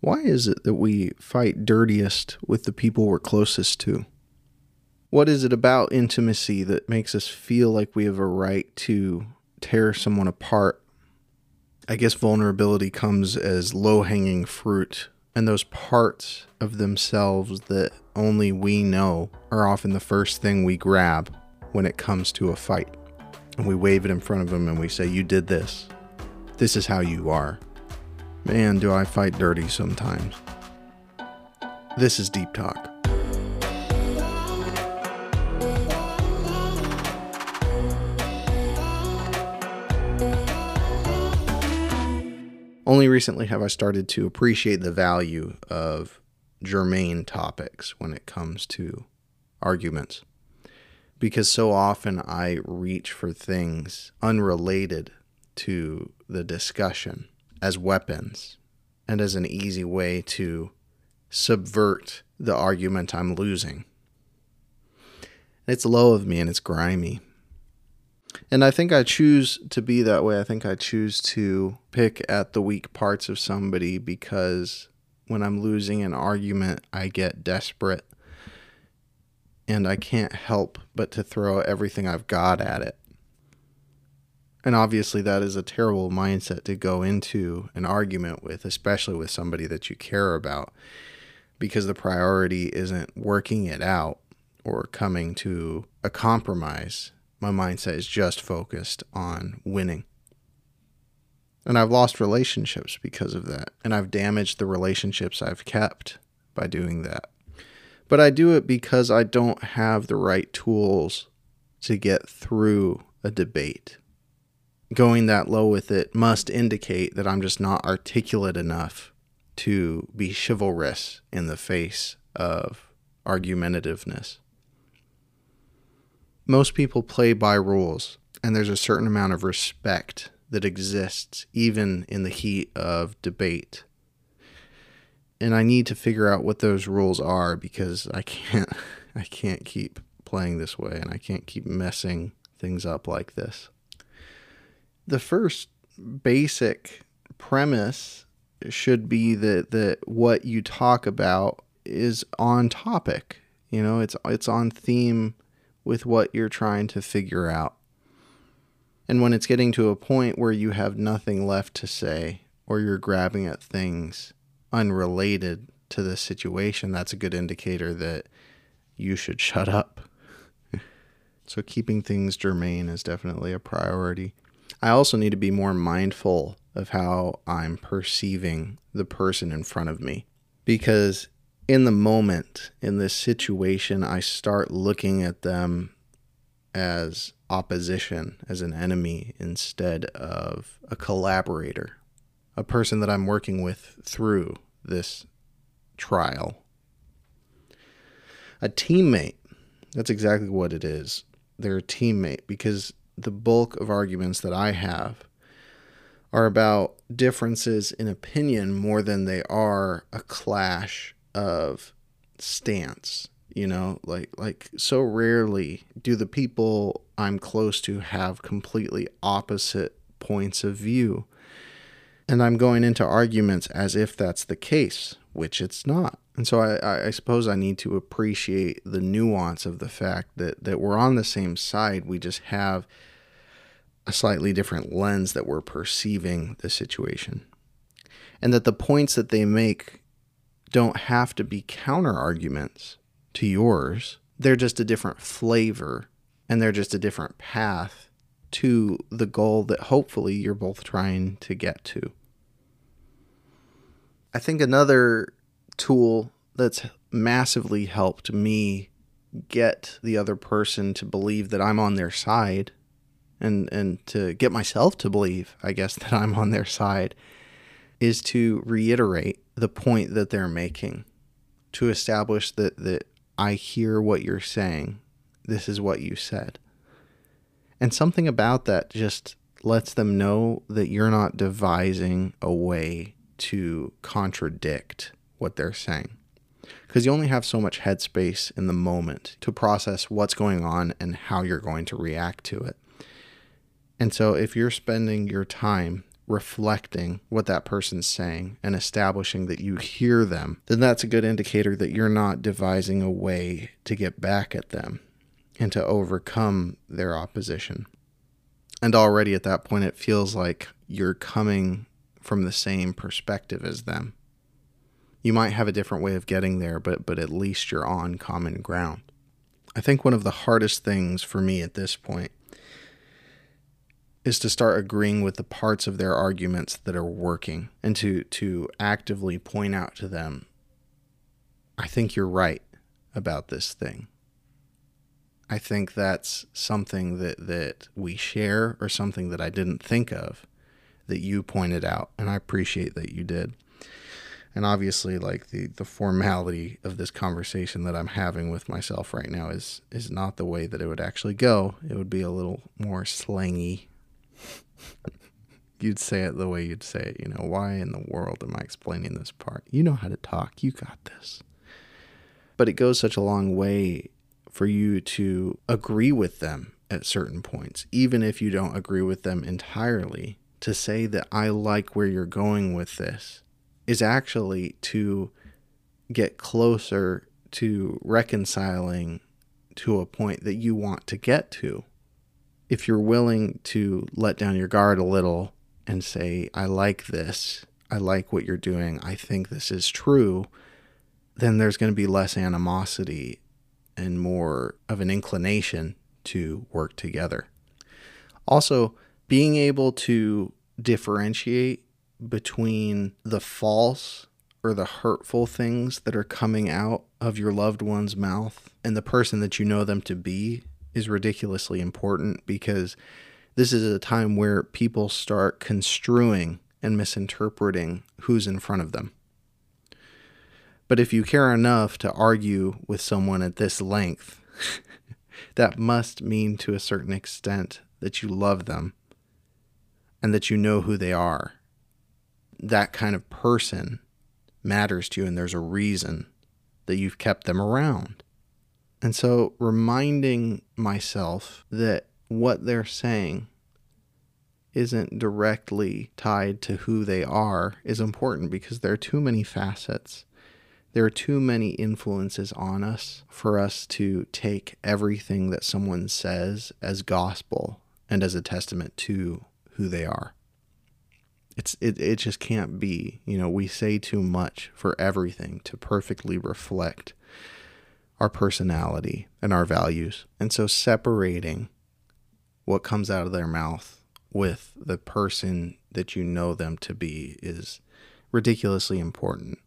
Why is it that we fight dirtiest with the people we're closest to? What is it about intimacy that makes us feel like we have a right to tear someone apart? I guess vulnerability comes as low hanging fruit, and those parts of themselves that only we know are often the first thing we grab when it comes to a fight. And we wave it in front of them and we say, You did this. This is how you are. Man, do I fight dirty sometimes. This is Deep Talk. Only recently have I started to appreciate the value of germane topics when it comes to arguments. Because so often I reach for things unrelated to the discussion as weapons and as an easy way to subvert the argument I'm losing. It's low of me and it's grimy. And I think I choose to be that way. I think I choose to pick at the weak parts of somebody because when I'm losing an argument, I get desperate and I can't help but to throw everything I've got at it. And obviously, that is a terrible mindset to go into an argument with, especially with somebody that you care about, because the priority isn't working it out or coming to a compromise. My mindset is just focused on winning. And I've lost relationships because of that. And I've damaged the relationships I've kept by doing that. But I do it because I don't have the right tools to get through a debate going that low with it must indicate that I'm just not articulate enough to be chivalrous in the face of argumentativeness. Most people play by rules, and there's a certain amount of respect that exists even in the heat of debate. And I need to figure out what those rules are because I can't I can't keep playing this way and I can't keep messing things up like this the first basic premise should be that that what you talk about is on topic. You know, it's it's on theme with what you're trying to figure out. And when it's getting to a point where you have nothing left to say or you're grabbing at things unrelated to the situation, that's a good indicator that you should shut up. so keeping things germane is definitely a priority. I also need to be more mindful of how I'm perceiving the person in front of me. Because in the moment, in this situation, I start looking at them as opposition, as an enemy, instead of a collaborator, a person that I'm working with through this trial. A teammate, that's exactly what it is. They're a teammate because the bulk of arguments that I have are about differences in opinion more than they are a clash of stance you know? Like like so rarely do the people i'm close to have completely opposite points of view. And i'm going into arguments as if that's the case which it's not and so I, I suppose I need to appreciate the nuance of the fact that, that we're on the same side. We just have a slightly different lens that we're perceiving the situation. And that the points that they make don't have to be counter arguments to yours. They're just a different flavor and they're just a different path to the goal that hopefully you're both trying to get to. I think another tool that's massively helped me get the other person to believe that I'm on their side and and to get myself to believe, I guess that I'm on their side is to reiterate the point that they're making, to establish that that I hear what you're saying. This is what you said. And something about that just lets them know that you're not devising a way to contradict what they're saying. Because you only have so much headspace in the moment to process what's going on and how you're going to react to it. And so if you're spending your time reflecting what that person's saying and establishing that you hear them, then that's a good indicator that you're not devising a way to get back at them and to overcome their opposition. And already at that point, it feels like you're coming from the same perspective as them. You might have a different way of getting there, but, but at least you're on common ground. I think one of the hardest things for me at this point is to start agreeing with the parts of their arguments that are working and to to actively point out to them I think you're right about this thing. I think that's something that that we share or something that I didn't think of that you pointed out and I appreciate that you did. And obviously like the the formality of this conversation that I'm having with myself right now is is not the way that it would actually go. It would be a little more slangy you'd say it the way you'd say it. You know, why in the world am I explaining this part? You know how to talk. You got this. But it goes such a long way for you to agree with them at certain points, even if you don't agree with them entirely. To say that I like where you're going with this is actually to get closer to reconciling to a point that you want to get to. If you're willing to let down your guard a little and say, I like this, I like what you're doing, I think this is true, then there's going to be less animosity and more of an inclination to work together. Also, being able to differentiate between the false or the hurtful things that are coming out of your loved one's mouth and the person that you know them to be is ridiculously important because this is a time where people start construing and misinterpreting who's in front of them. But if you care enough to argue with someone at this length, that must mean to a certain extent that you love them and that you know who they are. That kind of person matters to you, and there's a reason that you've kept them around. And so reminding myself that what they're saying isn't directly tied to who they are is important because there are too many facets. There are too many influences on us for us to take everything that someone says as gospel and as a testament to who they are. It's it, it just can't be. You know, we say too much for everything to perfectly reflect our personality and our values. And so separating what comes out of their mouth with the person that you know them to be is ridiculously important.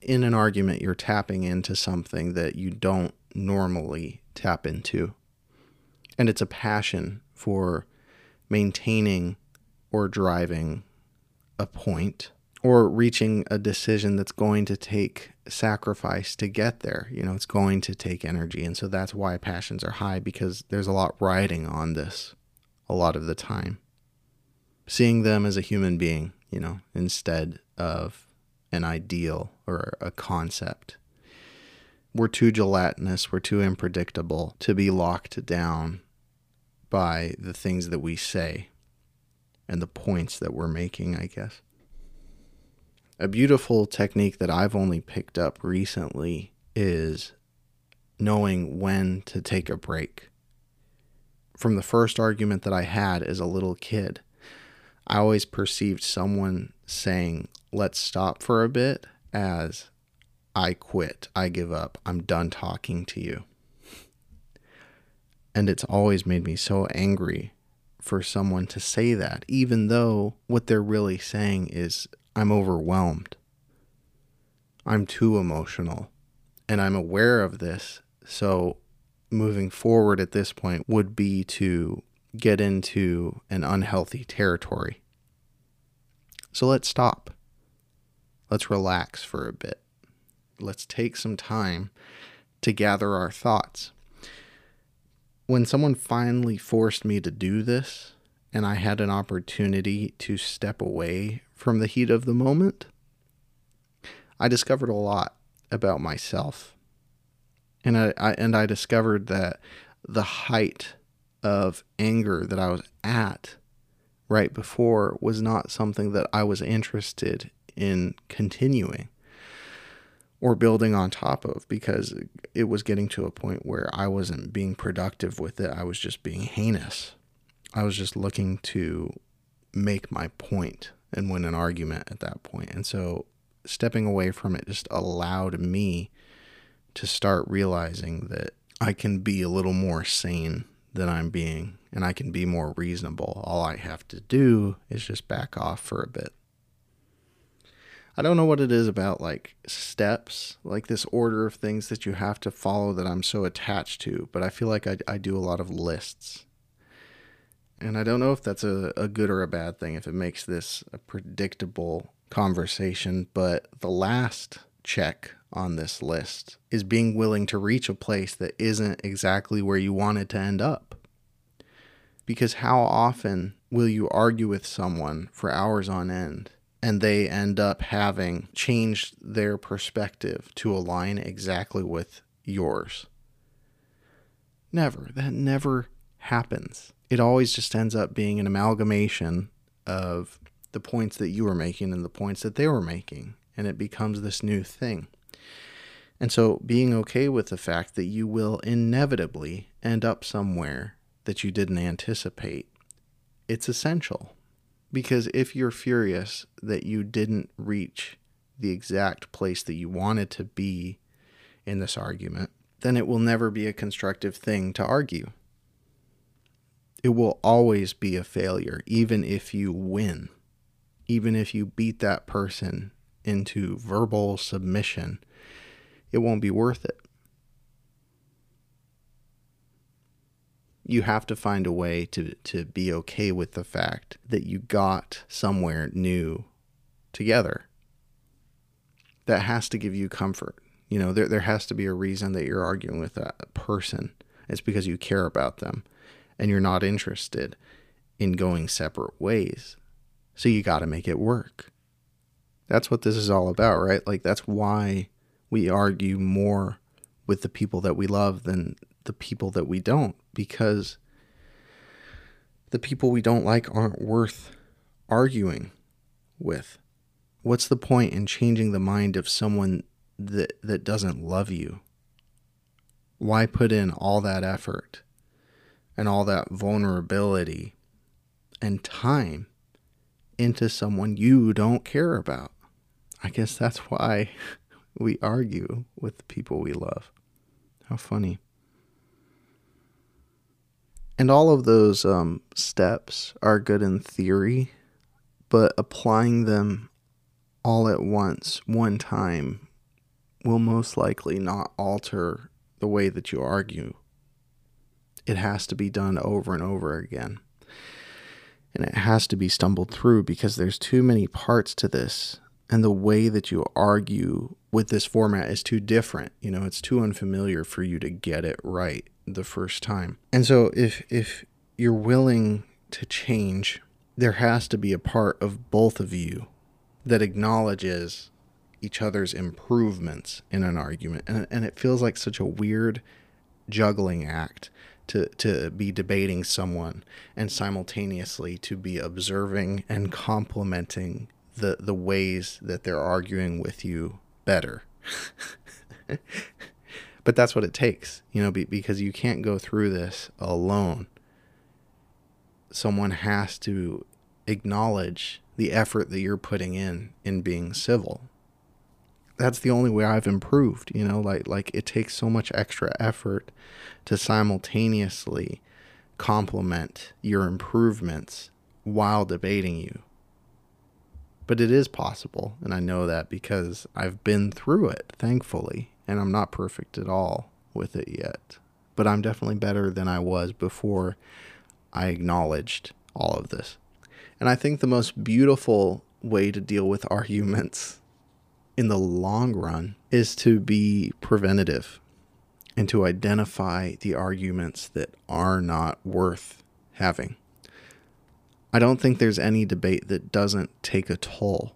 In an argument, you're tapping into something that you don't normally tap into. And it's a passion for maintaining or driving a point or reaching a decision that's going to take sacrifice to get there. You know, it's going to take energy. And so that's why passions are high because there's a lot riding on this a lot of the time. Seeing them as a human being, you know, instead of an ideal or a concept. We're too gelatinous, we're too unpredictable to be locked down by the things that we say and the points that we're making, I guess. A beautiful technique that I've only picked up recently is knowing when to take a break. From the first argument that I had as a little kid, I always perceived someone saying, let's stop for a bit, as I quit, I give up, I'm done talking to you. And it's always made me so angry for someone to say that, even though what they're really saying is I'm overwhelmed. I'm too emotional. And I'm aware of this. So moving forward at this point would be to get into an unhealthy territory. So let's stop. Let's relax for a bit. Let's take some time to gather our thoughts. When someone finally forced me to do this, and I had an opportunity to step away from the heat of the moment, I discovered a lot about myself. And I, I, and I discovered that the height of anger that I was at right before was not something that I was interested in continuing or building on top of because it was getting to a point where I wasn't being productive with it. I was just being heinous. I was just looking to make my point and win an argument at that point. And so stepping away from it just allowed me to start realizing that I can be a little more sane than I'm being and I can be more reasonable. All I have to do is just back off for a bit. I don't know what it is about like steps, like this order of things that you have to follow that I'm so attached to, but I feel like I, I do a lot of lists. And I don't know if that's a, a good or a bad thing, if it makes this a predictable conversation, but the last check on this list is being willing to reach a place that isn't exactly where you wanted to end up. Because how often will you argue with someone for hours on end and they end up having changed their perspective to align exactly with yours? Never. That never happens. It always just ends up being an amalgamation of the points that you were making and the points that they were making, and it becomes this new thing. And so, being okay with the fact that you will inevitably end up somewhere that you didn't anticipate, it's essential. Because if you're furious that you didn't reach the exact place that you wanted to be in this argument, then it will never be a constructive thing to argue. It will always be a failure, even if you win, even if you beat that person into verbal submission, it won't be worth it. You have to find a way to to be okay with the fact that you got somewhere new together. That has to give you comfort. You know, there there has to be a reason that you're arguing with that person. It's because you care about them and you're not interested in going separate ways. So you got to make it work. That's what this is all about, right? Like that's why we argue more with the people that we love than the people that we don't because the people we don't like aren't worth arguing with. What's the point in changing the mind of someone that that doesn't love you? Why put in all that effort and all that vulnerability and time into someone you don't care about? I guess that's why we argue with the people we love. How funny. And all of those um, steps are good in theory, but applying them all at once, one time, will most likely not alter the way that you argue. It has to be done over and over again. And it has to be stumbled through because there's too many parts to this. And the way that you argue with this format is too different. You know, it's too unfamiliar for you to get it right the first time. And so if if you're willing to change, there has to be a part of both of you that acknowledges each other's improvements in an argument. And and it feels like such a weird juggling act to to be debating someone and simultaneously to be observing and complimenting the the ways that they're arguing with you better. but that's what it takes, you know, be, because you can't go through this alone. Someone has to acknowledge the effort that you're putting in in being civil. That's the only way I've improved, you know, like like it takes so much extra effort to simultaneously compliment your improvements while debating you. But it is possible, and I know that because I've been through it, thankfully and I'm not perfect at all with it yet. But I'm definitely better than I was before I acknowledged all of this. And I think the most beautiful way to deal with arguments in the long run is to be preventative and to identify the arguments that are not worth having. I don't think there's any debate that doesn't take a toll.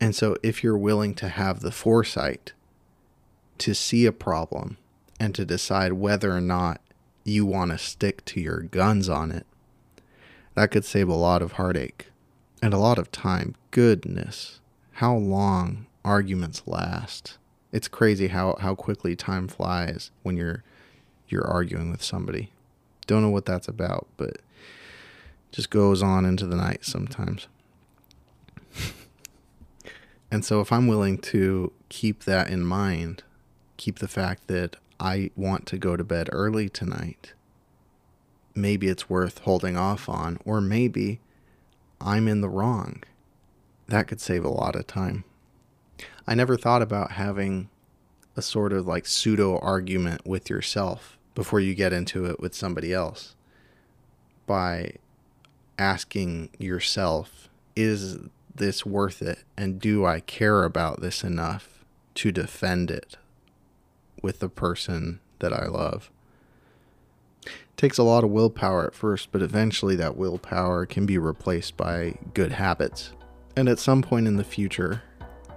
And so, if you're willing to have the foresight to see a problem and to decide whether or not you want to stick to your guns on it. That could save a lot of heartache and a lot of time. Goodness, how long arguments last. It's crazy how, how quickly time flies when you're you're arguing with somebody. Don't know what that's about, but just goes on into the night sometimes. and so if I'm willing to keep that in mind, keep the fact that I want to go to bed early tonight, maybe it's worth holding off on, or maybe I'm in the wrong. That could save a lot of time. I never thought about having a sort of like pseudo argument with yourself before you get into it with somebody else by asking yourself, is this worth it? And do I care about this enough to defend it with the person that I love? It takes a lot of willpower at first, but eventually that willpower can be replaced by good habits. And at some point in the future,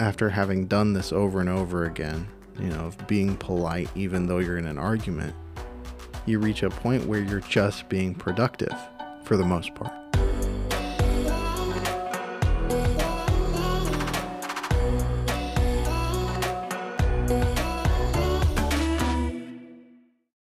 after having done this over and over again, you know, of being polite even though you're in an argument, you reach a point where you're just being productive for the most part.